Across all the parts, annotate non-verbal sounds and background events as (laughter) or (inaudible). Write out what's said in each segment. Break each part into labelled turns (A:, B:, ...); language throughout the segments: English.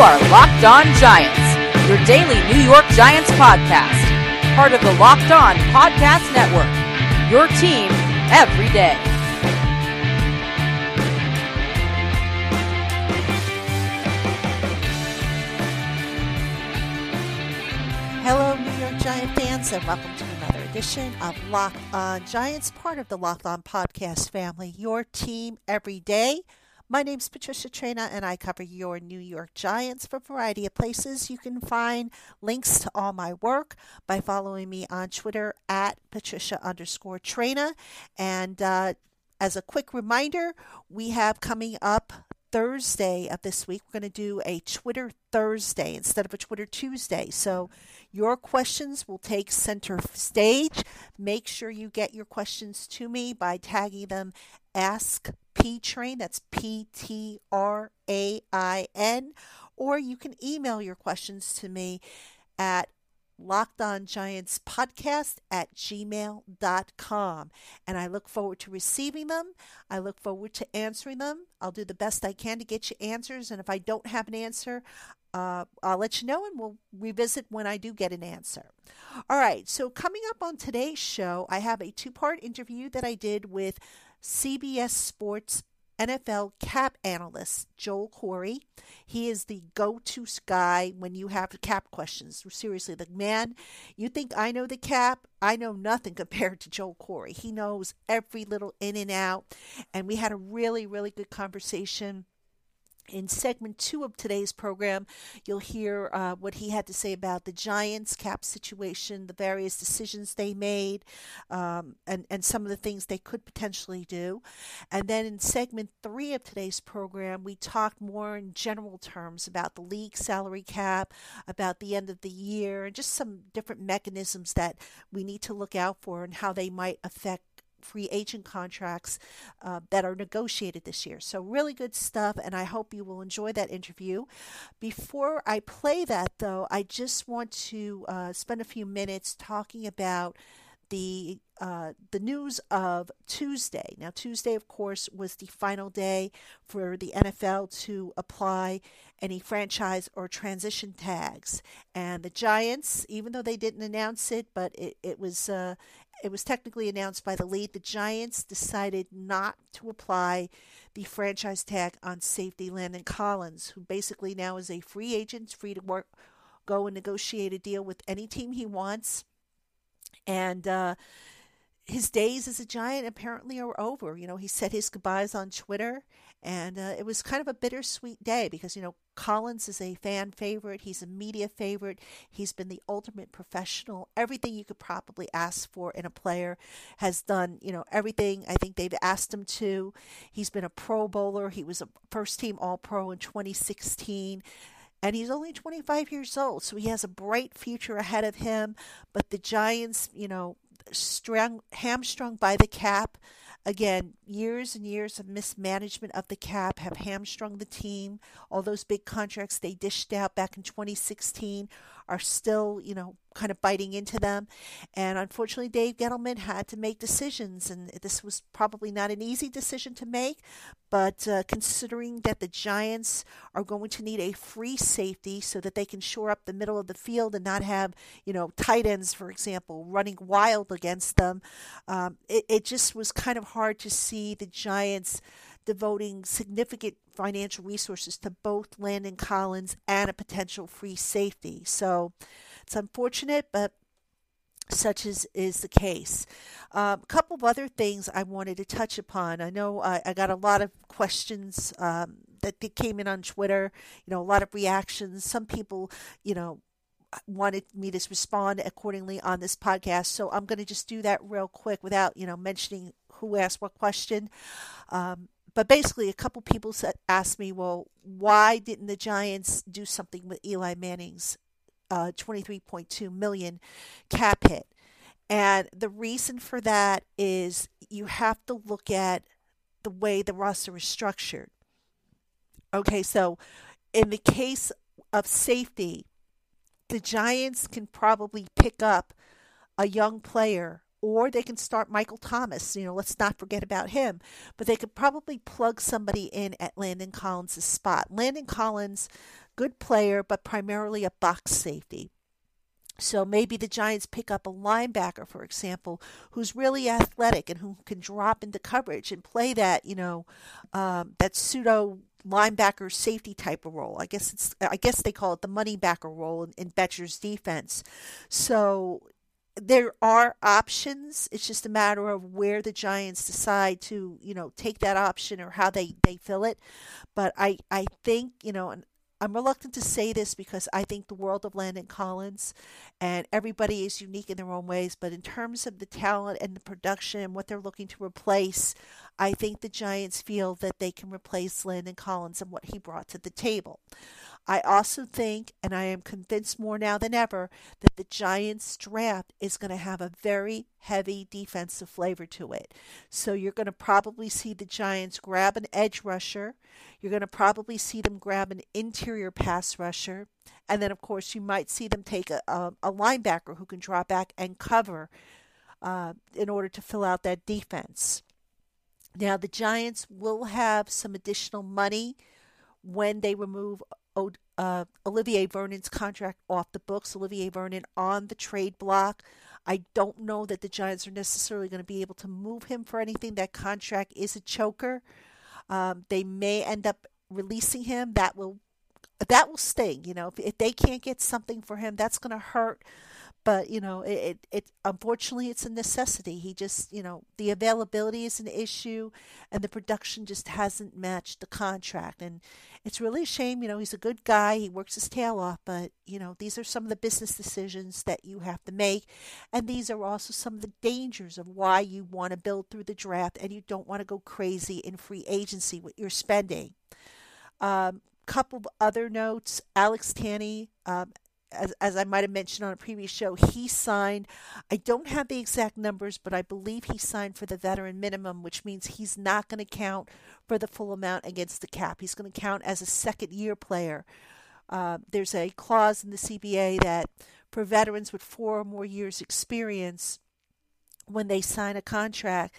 A: are Locked On Giants, your daily New York Giants podcast, part of the Locked On Podcast Network. Your team every day.
B: Hello, New York Giant fans, and welcome to another edition of Locked On Giants, part of the Locked On Podcast family, your team every day. My name's Patricia Traina, and I cover your New York Giants for a variety of places. You can find links to all my work by following me on Twitter at Patricia underscore Traina. And uh, as a quick reminder, we have coming up Thursday of this week, we're going to do a Twitter Thursday instead of a Twitter Tuesday. So your questions will take center stage. Make sure you get your questions to me by tagging them Ask Train. That's P T R A I N. Or you can email your questions to me at Locked On Giants podcast at gmail.com. And I look forward to receiving them. I look forward to answering them. I'll do the best I can to get you answers. And if I don't have an answer, uh, I'll let you know and we'll revisit when I do get an answer. All right, so coming up on today's show, I have a two part interview that I did with CBS Sports NFL cap analyst Joel Corry. He is the go to guy when you have cap questions. Seriously, the man, you think I know the cap? I know nothing (laughs) compared to Joel Corry. He knows every little in and out. And we had a really, really good conversation in segment two of today's program, you'll hear uh, what he had to say about the Giants cap situation, the various decisions they made, um, and, and some of the things they could potentially do. And then in segment three of today's program, we talked more in general terms about the league salary cap, about the end of the year, and just some different mechanisms that we need to look out for and how they might affect free agent contracts uh, that are negotiated this year. So, really good stuff, and I hope you will enjoy that interview. Before I play that, though, I just want to uh, spend a few minutes talking about the uh, the news of Tuesday. Now, Tuesday, of course, was the final day for the NFL to apply any franchise or transition tags, and the Giants, even though they didn't announce it, but it, it was uh, it was technically announced by the league. The Giants decided not to apply the franchise tag on safety Landon Collins, who basically now is a free agent, free to work, go and negotiate a deal with any team he wants. And uh, his days as a Giant apparently are over. You know, he said his goodbyes on Twitter, and uh, it was kind of a bittersweet day because, you know, Collins is a fan favorite. He's a media favorite. He's been the ultimate professional. Everything you could probably ask for in a player has done, you know, everything I think they've asked him to. He's been a pro bowler. He was a first team All Pro in 2016 and he's only 25 years old, so he has a bright future ahead of him. But the Giants, you know, strung, hamstrung by the cap, Again, years and years of mismanagement of the cap have hamstrung the team. All those big contracts they dished out back in 2016 are still, you know, kind of biting into them. And unfortunately, Dave Gettleman had to make decisions, and this was probably not an easy decision to make. But uh, considering that the Giants are going to need a free safety so that they can shore up the middle of the field and not have, you know, tight ends, for example, running wild against them, um, it, it just was kind of hard to see the Giants devoting significant financial resources to both Landon Collins and a potential free safety. So it's unfortunate, but such as is the case. Um, a couple of other things I wanted to touch upon. I know I, I got a lot of questions um, that came in on Twitter. You know, a lot of reactions. Some people, you know, wanted me to respond accordingly on this podcast. So I'm going to just do that real quick without, you know, mentioning who asked what question. Um, but basically, a couple people said, asked me, well, why didn't the Giants do something with Eli Manning's uh, 23.2 million cap hit? And the reason for that is you have to look at the way the roster is structured. Okay, so in the case of safety, the Giants can probably pick up a young player or they can start Michael Thomas. You know, let's not forget about him. But they could probably plug somebody in at Landon Collins' spot. Landon Collins good player, but primarily a box safety. So maybe the Giants pick up a linebacker, for example, who's really athletic and who can drop into coverage and play that, you know, um, that pseudo linebacker safety type of role. I guess it's I guess they call it the money backer role in, in Bettcher's defense. So there are options. It's just a matter of where the Giants decide to, you know, take that option or how they, they fill it. But I, I think, you know, and I'm reluctant to say this because I think the world of Landon Collins and everybody is unique in their own ways. But in terms of the talent and the production and what they're looking to replace, I think the Giants feel that they can replace Landon Collins and what he brought to the table. I also think, and I am convinced more now than ever, that the Giants draft is going to have a very heavy defensive flavor to it. So you're going to probably see the Giants grab an edge rusher. You're going to probably see them grab an interior pass rusher. And then, of course, you might see them take a, a, linebacker who can drop back and cover uh, in order to fill out that defense. Now, the Giants will have some additional money when they remove uh, Olivier Vernon's contract off the books, Olivier Vernon on the trade block. I don't know that the Giants are necessarily going to be able to move him for anything. That contract is a choker. Um, they may end up releasing him. That will that will sting. You know, if, if they can't get something for him, that's going to hurt but you know it, it, it unfortunately it's a necessity. He just you know the availability is an issue and the production just hasn't matched the contract. And it's really a shame you know he's a good guy he works his tail off but you know these are some of the business decisions that you have to make. And these are also some of the dangers of why you want to build through the draft and you don't want to go crazy in free agency with your spending. Um, couple of other notes. Alex tanney um, as, as I might have mentioned on a previous show, he signed, I don't have the exact numbers, but I believe he signed for the veteran minimum, which means he's not going to count for the full amount against the cap. He's going to count as a second year player. Uh, there's a clause in the CBA that for veterans with four or more years' experience, when they sign a contract,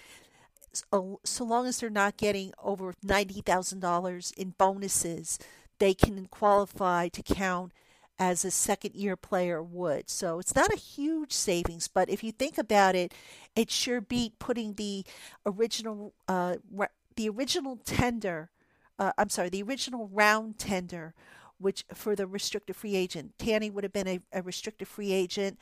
B: so long as they're not getting over $90,000 in bonuses, they can qualify to count as a second year player would. So it's not a huge savings, but if you think about it, it sure beat putting the original uh, the original tender. Uh, I'm sorry, the original round tender, which for the restricted free agent, Tanney would have been a, a restricted free agent.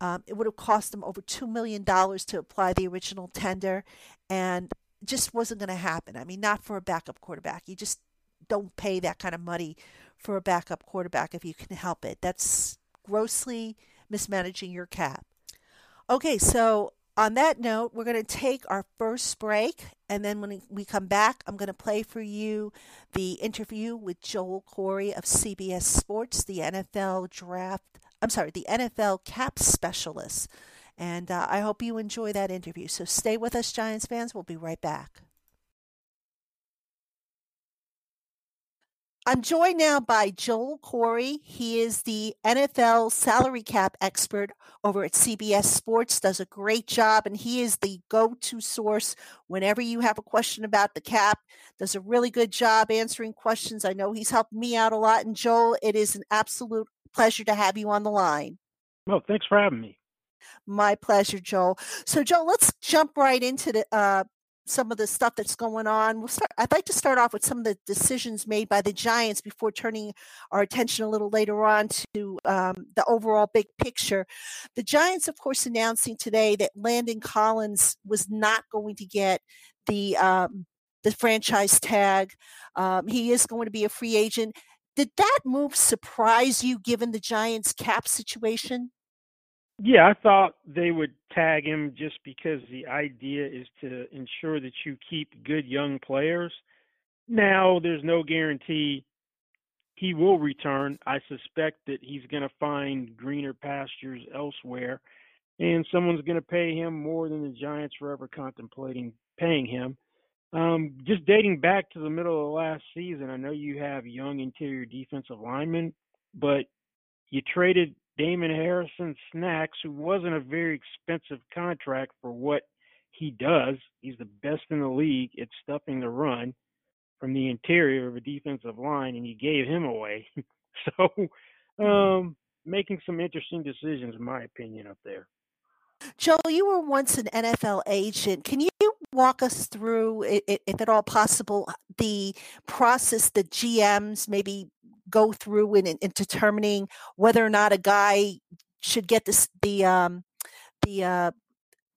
B: Um, it would have cost them over two million dollars to apply the original tender, and just wasn't going to happen. I mean, not for a backup quarterback. You just don't pay that kind of money for a backup quarterback if you can help it. That's grossly mismanaging your cap. Okay, so on that note, we're going to take our first break, and then when we come back, I'm going to play for you the interview with Joel Corry of CBS Sports, the NFL draft. I'm sorry, the NFL cap specialist. And uh, I hope you enjoy that interview. So stay with us, Giants fans. We'll be right back. I'm joined now by Joel Corry. He is the NFL salary cap expert over at CBS Sports, does a great job, and he is the go to source whenever you have a question about the cap. Does a really good job answering questions. I know he's helped me out a lot. And Joel, it is an absolute pleasure to have you on the line.
C: Well, thanks for having me.
B: My pleasure, Joel. So, Joel, let's jump right into the uh, some of the stuff that's going on. We'll start. I'd like to start off with some of the decisions made by the Giants before turning our attention a little later on to um, the overall big picture. The Giants, of course, announcing today that Landon Collins was not going to get the um, the franchise tag. Um, he is going to be a free agent. Did that move surprise you, given the Giants' cap situation?
C: Yeah, I thought they would tag him just because the idea is to ensure that you keep good young players. Now, there's no guarantee he will return. I suspect that he's going to find greener pastures elsewhere, and someone's going to pay him more than the Giants were ever contemplating paying him. Um, just dating back to the middle of the last season, I know you have young interior defensive linemen, but you traded Damon Harrison Snacks, who wasn't a very expensive contract for what he does. He's the best in the league at stuffing the run from the interior of a defensive line, and you gave him away (laughs) So, um, making some interesting decisions, in my opinion, up there.
B: Joel, you were once an NFL agent. Can you walk us through, if at all possible, the process that GMs maybe go through in, in determining whether or not a guy should get this the um, the uh,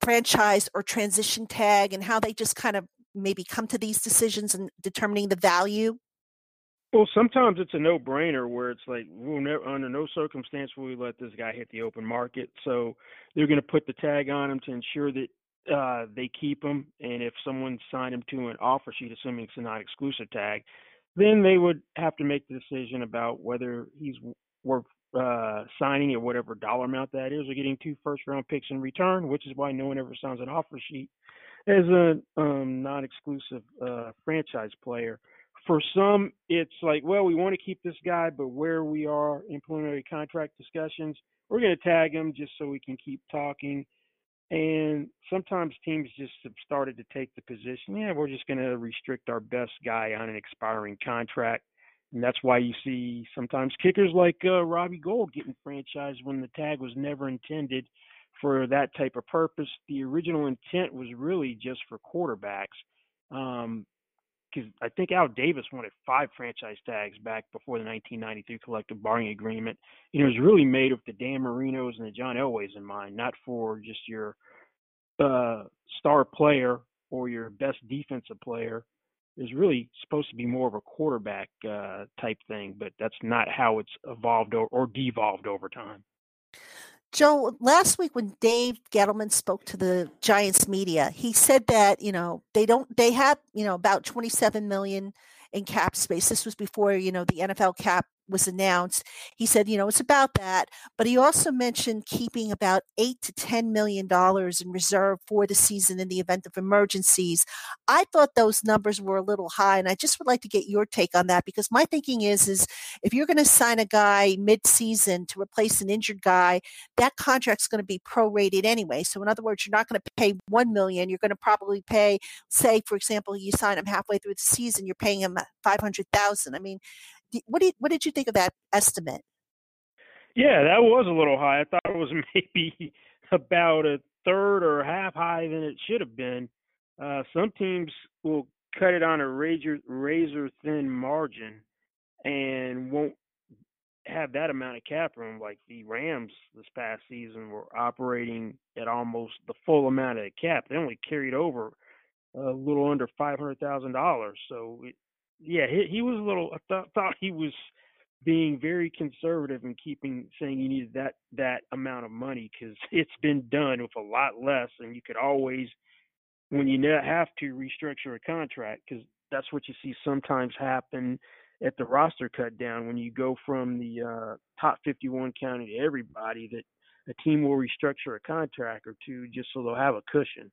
B: franchise or transition tag, and how they just kind of maybe come to these decisions and determining the value?
C: Well, sometimes it's a no-brainer where it's like we'll never, under no circumstance will we let this guy hit the open market. So they're going to put the tag on him to ensure that uh, they keep him. And if someone signed him to an offer sheet, assuming it's a non-exclusive tag, then they would have to make the decision about whether he's worth uh, signing at whatever dollar amount that is, or getting two first-round picks in return, which is why no one ever signs an offer sheet as a um, non-exclusive uh, franchise player for some, it's like, well, we want to keep this guy, but where we are in preliminary contract discussions, we're going to tag him just so we can keep talking. And sometimes teams just have started to take the position, yeah, we're just going to restrict our best guy on an expiring contract. And that's why you see sometimes kickers like uh, Robbie Gould getting franchised when the tag was never intended for that type of purpose. The original intent was really just for quarterbacks. Um, because I think Al Davis wanted five franchise tags back before the 1993 collective bargaining agreement. You know, it was really made with the Dan Marinos and the John Elways in mind, not for just your uh, star player or your best defensive player. It's really supposed to be more of a quarterback uh, type thing, but that's not how it's evolved or, or devolved over time.
B: Joe, last week when Dave Gettleman spoke to the Giants media, he said that, you know, they don't they have, you know, about 27 million in cap space. This was before, you know, the NFL cap was announced, he said, you know, it's about that. But he also mentioned keeping about eight to ten million dollars in reserve for the season in the event of emergencies. I thought those numbers were a little high, and I just would like to get your take on that because my thinking is, is if you're going to sign a guy mid-season to replace an injured guy, that contract's going to be prorated anyway. So in other words, you're not going to pay one million. You're going to probably pay, say, for example, you sign him halfway through the season, you're paying him five hundred thousand. I mean, what did what did you think of that estimate?
C: Yeah, that was a little high. I thought it was (laughs) maybe about a third or half higher than it should have been. Uh, some teams will cut it on a razor razor thin margin and won't have that amount of cap room. Like the Rams this past season were operating at almost the full amount of the cap. They only carried over a little under five hundred thousand dollars. So it, yeah, he, he was a little. I thought thought he was being very conservative and keeping saying you needed that that amount of money because (laughs) it's been done with a lot less, and you could always, when you have to restructure a contract, because that's what you see sometimes happen at the roster cut down when you go from the uh, top 51 county to everybody that a team will restructure a contract or two just so they'll have a cushion.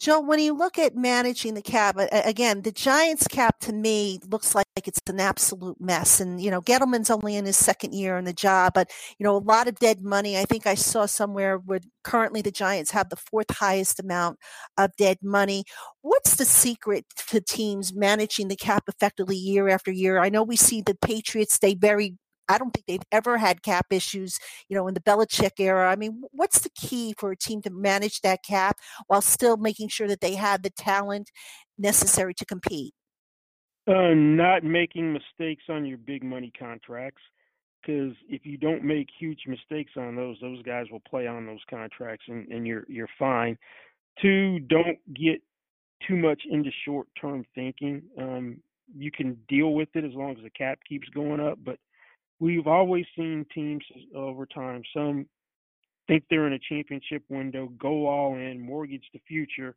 B: Joe, when you look at managing the cap, again, the Giants cap to me looks like it's an absolute mess. And, you know, Gettleman's only in his second year in the job, but, you know, a lot of dead money. I think I saw somewhere where currently the Giants have the fourth highest amount of dead money. What's the secret to teams managing the cap effectively year after year? I know we see the Patriots, they very I don't think they've ever had cap issues, you know, in the Belichick era. I mean, what's the key for a team to manage that cap while still making sure that they have the talent necessary to compete?
C: Uh, not making mistakes on your big money contracts. Because if you don't make huge mistakes on those, those guys will play on those contracts, and, and you're you're fine. Two, don't get too much into short term thinking. Um, you can deal with it as long as the cap keeps going up, but we've always seen teams over time. Some think they're in a championship window, go all in, mortgage the future,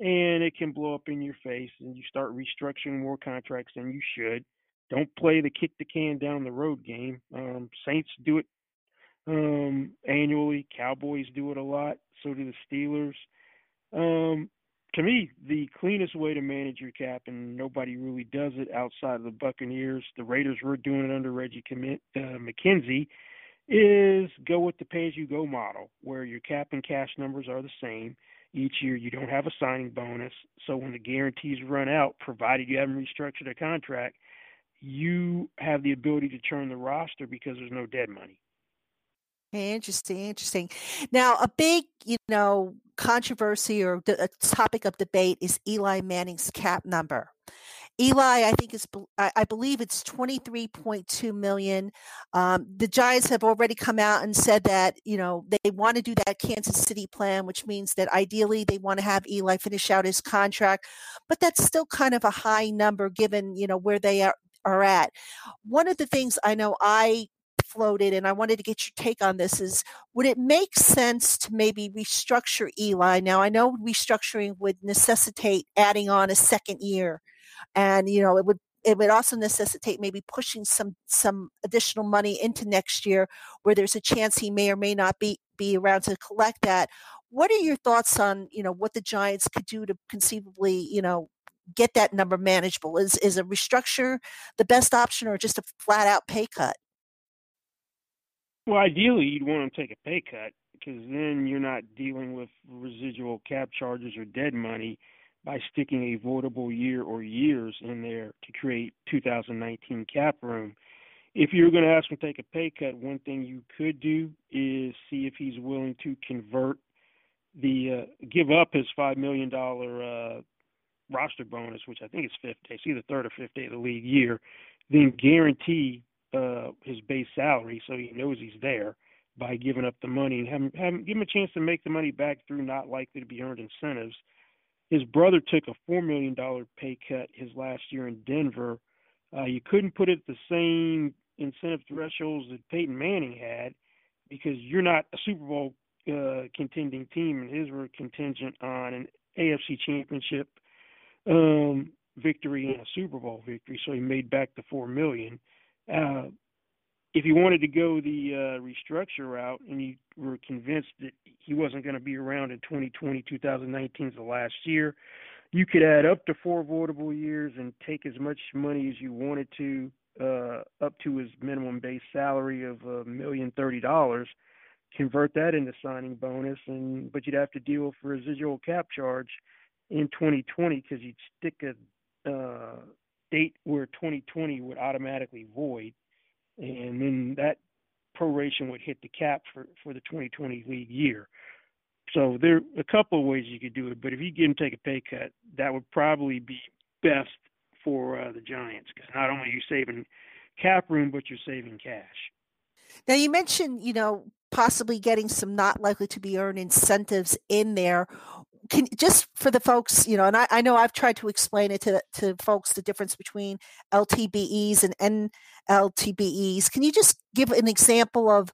C: and it can blow up in your face and you start restructuring more contracts than you should. Don't play the kick the can down the road game. Um, Saints do it um, annually. Cowboys do it a lot. So do the Steelers. Um, to me, the cleanest way to manage your cap, and nobody really does it outside of the Buccaneers. The Raiders were doing it under Reggie uh, McKenzie. Is go with the pay-as-you-go model, where your cap and cash numbers are the same each year. You don't have a signing bonus, so when the guarantees run out, provided you haven't restructured a contract, you have the ability to churn the roster because there's no dead money.
B: Interesting, interesting. Now, a big, you know, controversy or a topic of debate is Eli Manning's cap number. Eli, I think is, I believe it's 23.2 million. Um, the Giants have already come out and said that, you know, they want to do that Kansas City plan, which means that ideally they want to have Eli finish out his contract, but that's still kind of a high number given, you know, where they are, are at. One of the things I know I floated and I wanted to get your take on this is would it make sense to maybe restructure Eli? Now I know restructuring would necessitate adding on a second year and you know it would it would also necessitate maybe pushing some some additional money into next year where there's a chance he may or may not be be around to collect that. What are your thoughts on you know what the giants could do to conceivably you know get that number manageable? Is is a restructure the best option or just a flat out pay cut
C: well ideally you'd want to take a pay cut because then you're not dealing with residual cap charges or dead money by sticking a voidable year or years in there to create 2019 cap room. If you're going to ask him to take a pay cut, one thing you could do is see if he's willing to convert the uh, give up his five million dollar uh, roster bonus, which I think is fifth day, it's either third or fifth day of the league year, then guarantee uh, his base salary so he knows he's there by giving up the money and have him, give him a chance to make the money back through not likely to be earned incentives his brother took a four million dollar pay cut his last year in Denver. Uh, you couldn't put it the same incentive thresholds that Peyton Manning had because you're not a Super Bowl uh, contending team, and his were contingent on an AFC Championship um, victory and a Super Bowl victory. So he made back the four million. Uh, if you wanted to go the uh, restructure route and you were convinced that he wasn't going to be around in 2020, 2019 is the last year, you could add up to four voidable years and take as much money as you wanted to uh, up to his minimum base salary of a million thirty dollars, convert that into signing bonus, and but you'd have to deal with residual cap charge in 2020 because you'd stick a uh, date where 2020 would automatically void and then that proration would hit the cap for for the 2020 league year. So there are a couple of ways you could do it, but if you get him take a pay cut, that would probably be best for uh, the Giants because not only are you saving cap room, but you're saving cash.
B: Now you mentioned, you know, possibly getting some not likely to be earned incentives in there can just for the folks, you know, and I, I, know I've tried to explain it to to folks the difference between LTBEs and NLTBEs. Can you just give an example of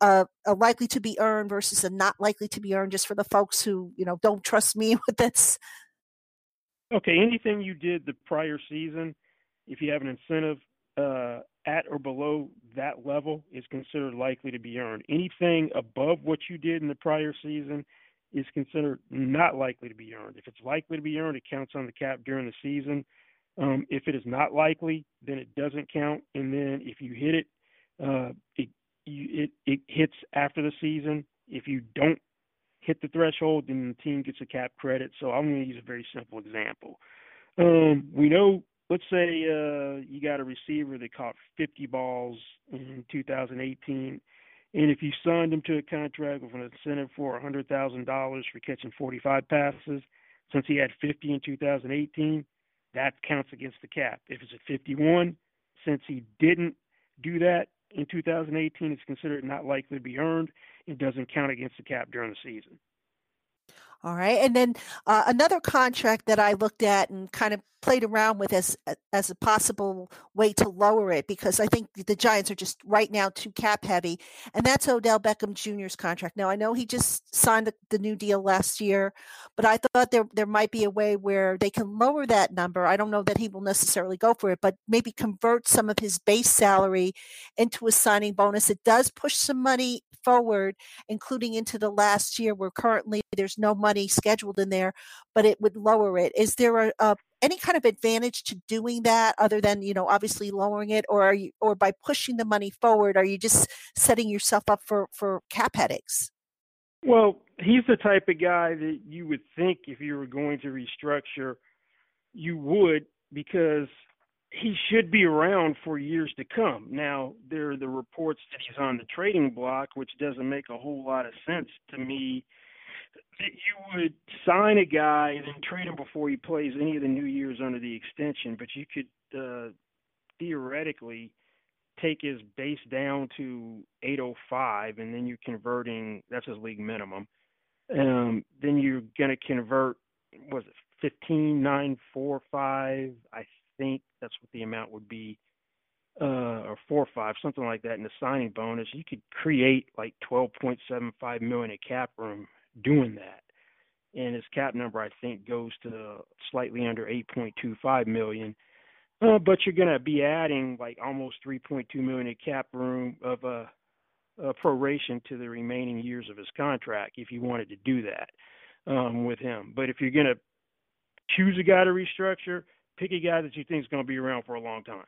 B: a, a likely to be earned versus a not likely to be earned, just for the folks who you know don't trust me (laughs) with this?
C: Okay, anything you did the prior season, if you have an incentive uh, at or below that level, is considered likely to be earned. Anything above what you did in the prior season is considered not likely to be earned. If it's likely to be earned, it counts on the cap during the season. Um, if it is not likely, then it doesn't count. And then if you hit it, uh, it, you, it it hits after the season. If you don't hit the threshold, then the team gets a cap credit. So I'm going to use a very simple example. Um, we know, let's say uh, you got a receiver that caught 50 balls in 2018 and if you signed him to a contract with an incentive for $100,000 for catching 45 passes, since he had 50 in 2018, that counts against the cap. If it's at 51, since he didn't do that in 2018, it's considered not likely to be earned. and doesn't count against the cap during the season.
B: All right. And then uh, another contract that I looked at and kind of played around with as as a possible way to lower it because I think the Giants are just right now too cap heavy, and that's Odell Beckham Jr.'s contract. Now I know he just signed the, the new deal last year, but I thought there there might be a way where they can lower that number. I don't know that he will necessarily go for it, but maybe convert some of his base salary into a signing bonus. It does push some money forward, including into the last year where currently there's no money scheduled in there, but it would lower it. Is there a, a any kind of advantage to doing that other than you know obviously lowering it or are you or by pushing the money forward are you just setting yourself up for for cap headaches
C: well he's the type of guy that you would think if you were going to restructure you would because he should be around for years to come. Now, there are the reports that he's on the trading block, which doesn't make a whole lot of sense to me. That you would sign a guy and then trade him before he plays any of the new years under the extension, but you could uh, theoretically take his base down to 805, and then you're converting. That's his league minimum. Um, then you're going to convert. Was it 15945? I think that's what the amount would be, uh, or four or five, something like that in the signing bonus. You could create like 12.75 million in cap room doing that. And his cap number, I think, goes to slightly under 8.25 million. Uh, but you're going to be adding like almost 3.2 million in cap room of a, a proration to the remaining years of his contract if you wanted to do that um, with him. But if you're going to choose a guy to restructure, pick a guy that you think is going to be around for a long time.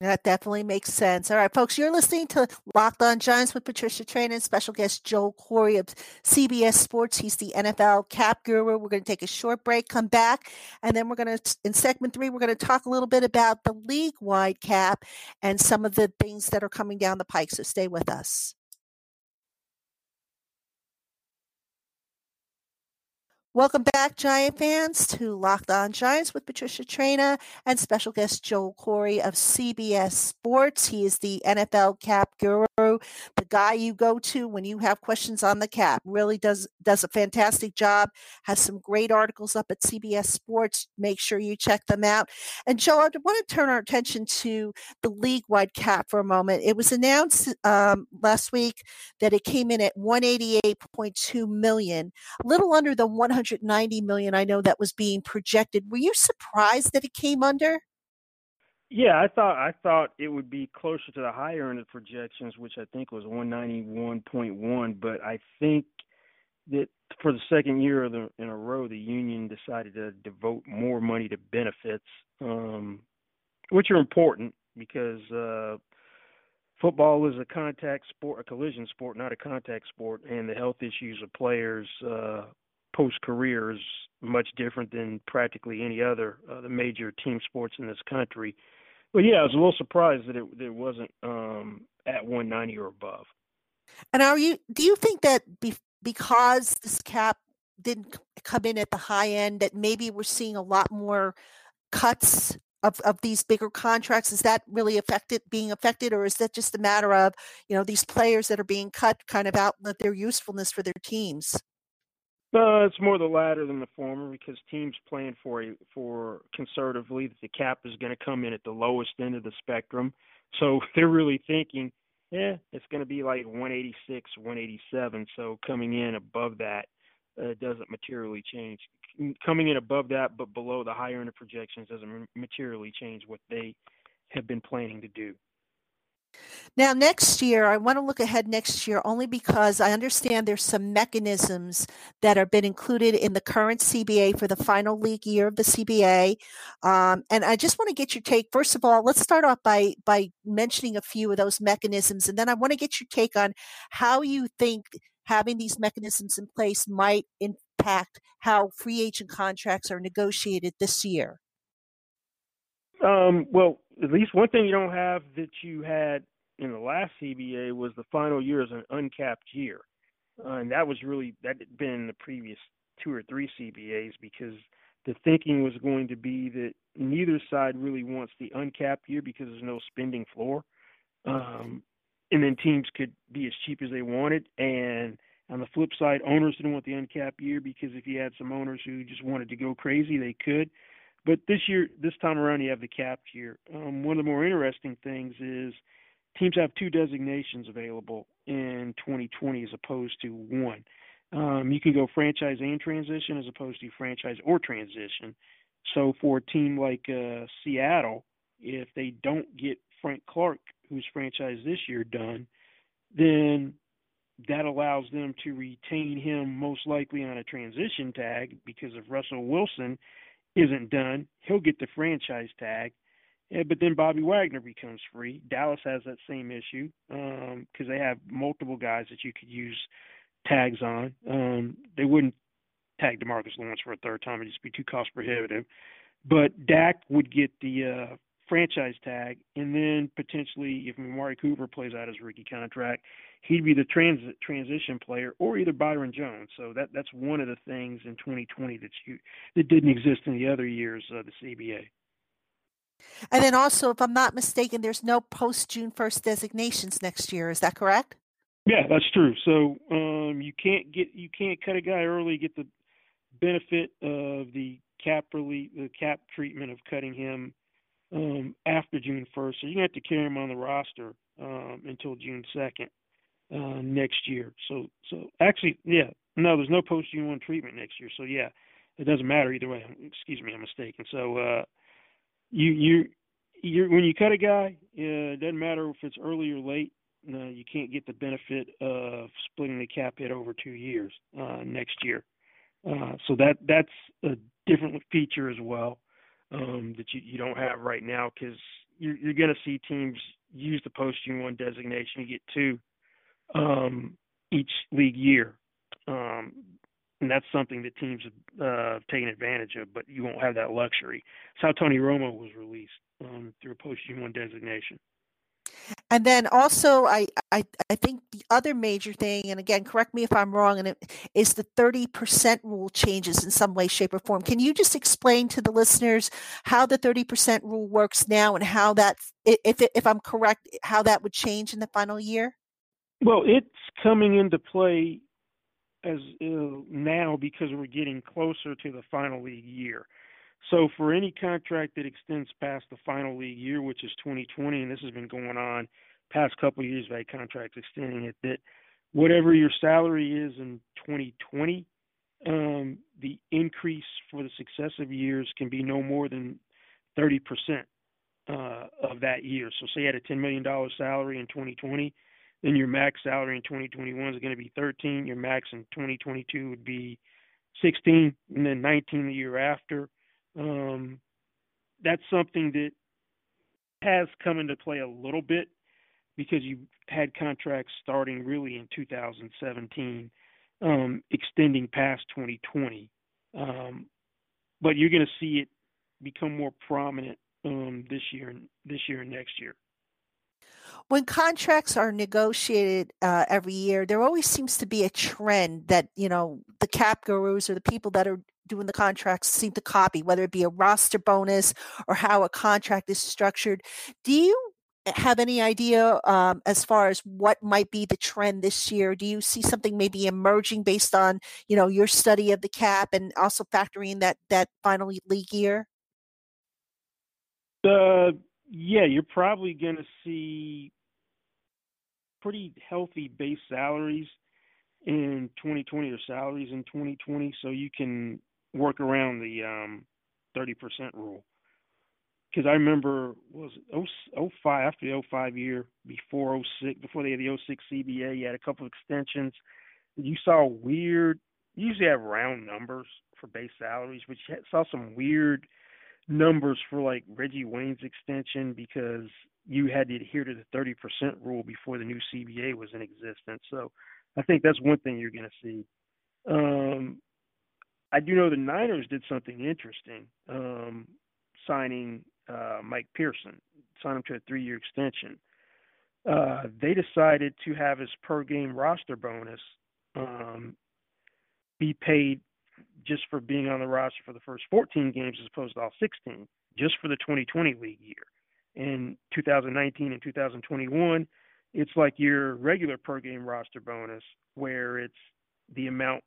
B: That definitely makes sense. All right, folks, you're listening to Locked On Giants with Patricia Traina and special guest Joel Corry of CBS Sports. He's the NFL cap guru. We're going to take a short break, come back, and then we're going to, in segment three, we're going to talk a little bit about the league wide cap and some of the things that are coming down the pike. So stay with us. Welcome back, Giant fans, to Locked On Giants with Patricia Traina and special guest Joel Corry of CBS Sports. He is the NFL cap guru, the guy you go to when you have questions on the cap. Really does does a fantastic job. Has some great articles up at CBS Sports. Make sure you check them out. And Joel, I want to turn our attention to the league-wide cap for a moment. It was announced um, last week that it came in at 188.2 million, a little under the 190 million I know that was being projected. Were you surprised that it came under?
C: Yeah, I thought I thought it would be closer to the higher end of projections, which I think was 191.1. But I think that for the second year in a row, the union decided to devote more money to benefits, um, which are important because uh, football is a contact sport, a collision sport, not a contact sport, and the health issues of players uh, post career is much different than practically any other uh, the major team sports in this country. But yeah, I was a little surprised that it, that it wasn't um, at 190 or above.
B: And are you? Do you think that be, because this cap didn't come in at the high end, that maybe we're seeing a lot more cuts of, of these bigger contracts? Is that really affected being affected, or is that just a matter of you know these players that are being cut kind of outlet their usefulness for their teams?
C: Uh, it's more the latter than the former because teams plan for a, for conservatively that the cap is going to come in at the lowest end of the spectrum. So (laughs) they're really thinking, yeah, it's going to be like 186, 187. So coming in above that uh, doesn't materially change. Coming in above that but below the higher end of projections doesn't materially change what they have been planning to do.
B: Now, next year, I want to look ahead next year only because I understand there's some mechanisms that have been included in the current CBA for the final league year of the CBA. Um, and I just want to get your take. First of all, let's start off by, by mentioning a few of those mechanisms. And then I want to get your take on how you think having these mechanisms in place might impact how free agent contracts are negotiated this year.
C: Um, well, at least one thing you don't have that you had in the last CBA was the final year as an uncapped year, uh, and that was really that had been the previous two or three CBAs because the thinking was going to be that neither side really wants the uncapped year because there's no spending floor, um, and then teams could be as cheap as they wanted. And on the flip side, owners didn't want the uncapped year because if you had some owners who just wanted to go crazy, they could. But this year, this time around, you have the cap year. Um, one of the more interesting things is teams have two designations available in 2020 as opposed to one. Um, you can go franchise and transition as opposed to franchise or transition. So for a team like uh, Seattle, if they don't get Frank Clark, who's franchise this year, done, then that allows them to retain him most likely on a transition tag because if Russell Wilson isn't done, he'll get the franchise tag. Yeah, but then Bobby Wagner becomes free. Dallas has that same issue because um, they have multiple guys that you could use tags on. Um, they wouldn't tag Demarcus Lawrence for a third time; it'd just be too cost prohibitive. But Dak would get the uh, franchise tag, and then potentially if Amari Cooper plays out his rookie contract, he'd be the transit transition player, or either Byron Jones. So that that's one of the things in 2020 that you that didn't exist in the other years of the CBA.
B: And then also, if I'm not mistaken, there's no post June 1st designations next year. Is that correct?
C: Yeah, that's true. So um, you can't get you can't cut a guy early, get the benefit of the cap relief, the cap treatment of cutting him um, after June 1st. So you're going to have to carry him on the roster um, until June 2nd uh, next year. So so actually, yeah, no, there's no post June 1 treatment next year. So yeah, it doesn't matter either way. Excuse me, I'm mistaken. So uh, you you you when you cut a guy, uh, it doesn't matter if it's early or late. No, you can't get the benefit of splitting the cap hit over two years uh, next year. Uh, so that that's a different feature as well um, that you, you don't have right now because you're, you're going to see teams use the post June one designation. You get two um, each league year, um, and that's something that teams have uh, taken advantage of. But you won't have that luxury. It's how Tony Romo was released um, through a post June one designation.
B: And then also, I, I I think the other major thing, and again, correct me if I'm wrong, and it is the 30% rule changes in some way, shape, or form. Can you just explain to the listeners how the 30% rule works now, and how that, if if I'm correct, how that would change in the final year?
C: Well, it's coming into play as uh, now because we're getting closer to the final league year. So for any contract that extends past the final league year, which is 2020, and this has been going on past couple of years by contracts extending it, that whatever your salary is in 2020, um, the increase for the successive years can be no more than 30% uh, of that year. So say you had a $10 million salary in 2020, then your max salary in 2021 is going to be 13. Your max in 2022 would be 16, and then 19 the year after um, that's something that has come into play a little bit because you had contracts starting really in 2017, um, extending past 2020. Um, but you're going to see it become more prominent um, this year and this year and next year.
B: When contracts are negotiated uh, every year, there always seems to be a trend that you know the cap gurus or the people that are doing the contracts seem to copy, whether it be a roster bonus or how a contract is structured. Do you have any idea um, as far as what might be the trend this year? Do you see something maybe emerging based on you know your study of the cap and also factoring that that final league year?
C: Uh, yeah, you're probably going to see pretty healthy base salaries in 2020 or salaries in 2020, so you can work around the um, 30% rule. Because I remember was it 05 after the 05 year before 06 before they had the 06 CBA, you had a couple of extensions. You saw weird. You usually have round numbers for base salaries, but you saw some weird numbers for like Reggie Wayne's extension because you had to adhere to the 30% rule before the new CBA was in existence. So I think that's one thing you're going to see. Um, I do know the Niners did something interesting, um, signing uh, Mike Person, signed him to a three-year extension. Uh, they decided to have his per game roster bonus um, be paid just for being on the roster for the first 14 games as opposed to all 16, just for the 2020 league year. In 2019 and 2021, it's like your regular per game roster bonus, where it's the amount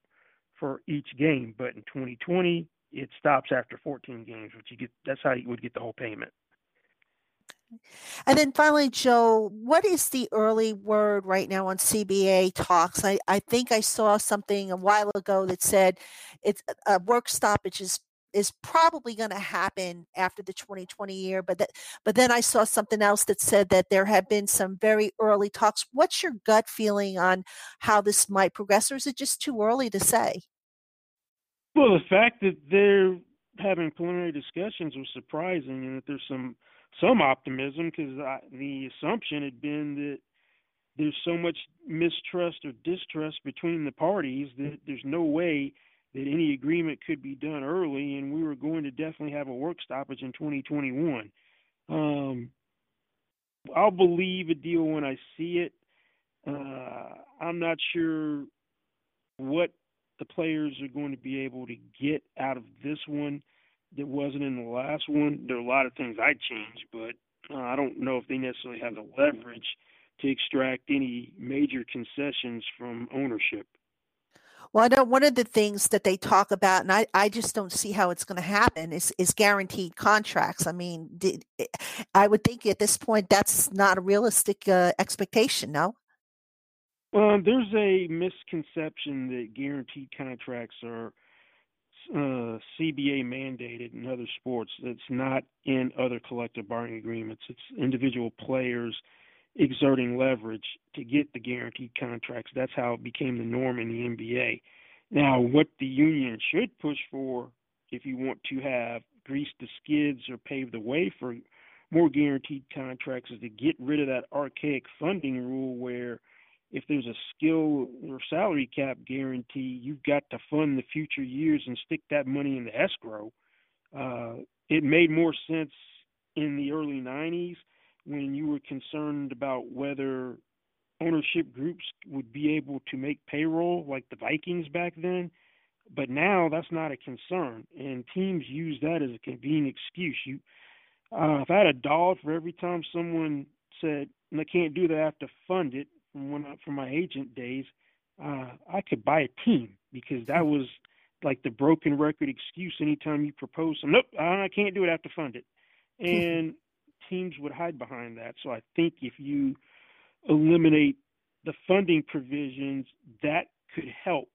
C: for each game. But in 2020, it stops after 14 games, which you get. That's how you would get the whole payment.
B: And then finally, Joe, what is the early word right now on CBA talks? I, I think I saw something a while ago that said it's a work stoppage is is probably going to happen after the 2020 year but that but then I saw something else that said that there have been some very early talks. What's your gut feeling on how this might progress or is it just too early to say?
C: Well the fact that they're having preliminary discussions was surprising and that there's some some optimism because the assumption had been that there's so much mistrust or distrust between the parties that there's no way that any agreement could be done early, and we were going to definitely have a work stoppage in 2021. Um, I'll believe a deal when I see it. Uh, I'm not sure what the players are going to be able to get out of this one that wasn't in the last one. There are a lot of things I'd change, but uh, I don't know if they necessarily have the leverage to extract any major concessions from ownership.
B: Well, I know one of the things that they talk about, and I, I just don't see how it's going to happen, is, is guaranteed contracts. I mean, did, eh, I would think at this point that's not a realistic uh, expectation, no?
C: Well, there's a misconception that guaranteed contracts are uh, CBA mandated in other sports. That's not in other collective bargaining agreements. It's individual players exerting leverage to get the guaranteed contracts. That's how it became the norm in the NBA. Now, what the union should push for, if you want to have grease the skids or pave the way for more guaranteed contracts, is to get rid of that archaic funding rule where if there's a skill or salary cap guarantee, you've got to fund the future years and stick that money in the escrow. Uh, it made more sense in the early 90s when you were concerned about whether ownership groups would be able to make payroll like the Vikings back then. But now that's not a concern, and teams use that as a convenient excuse. You, uh, if I had a dollar for every time someone said, "I can't do that, I have to fund it," from when I, from my agent days, uh, I could buy a team because that was like the broken record excuse. Anytime you propose, some, nope, I can't do it. I have to fund it, (laughs) and teams would hide behind that. So I think if you eliminate the funding provisions, that could help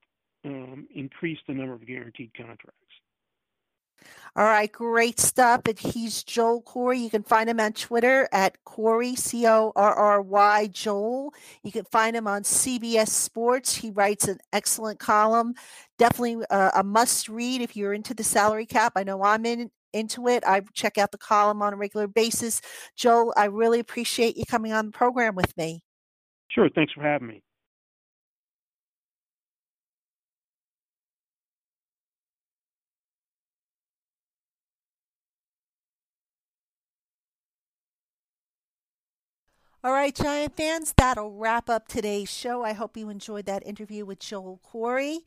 C: um, increase the number of guaranteed contracts.
B: All right, great stuff. And he's Joel Corry. You can find him on Twitter at Corry, C O R R Y, Joel. You can find him on CBS Sports. He writes an excellent column. Definitely uh, a must read if you're into the salary cap. I know I'm in into it. I check out the column on a regular basis. Joel, I really appreciate you coming on the program with me.
C: Sure. Thanks for having me.
B: All right, Giant fans, that'll wrap up today's show. I hope you enjoyed that interview with Joel Corry.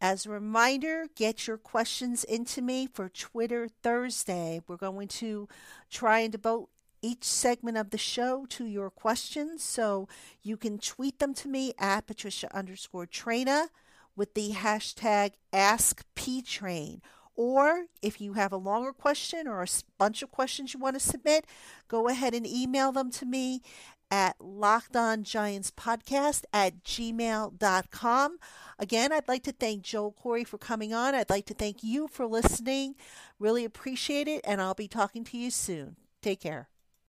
B: As a reminder, get your questions into me for Twitter Thursday. We're going to try and devote each segment of the show to your questions. So you can tweet them to me at Patricia underscore Traina with the hashtag AskPTrain. Or if you have a longer question or a bunch of questions you want to submit, go ahead and email them to me at lockedongiantspodcast at gmail.com. Again, I'd like to thank Joel Corry for coming on. I'd like to thank you for listening. Really appreciate it, and I'll be talking to you soon. Take care.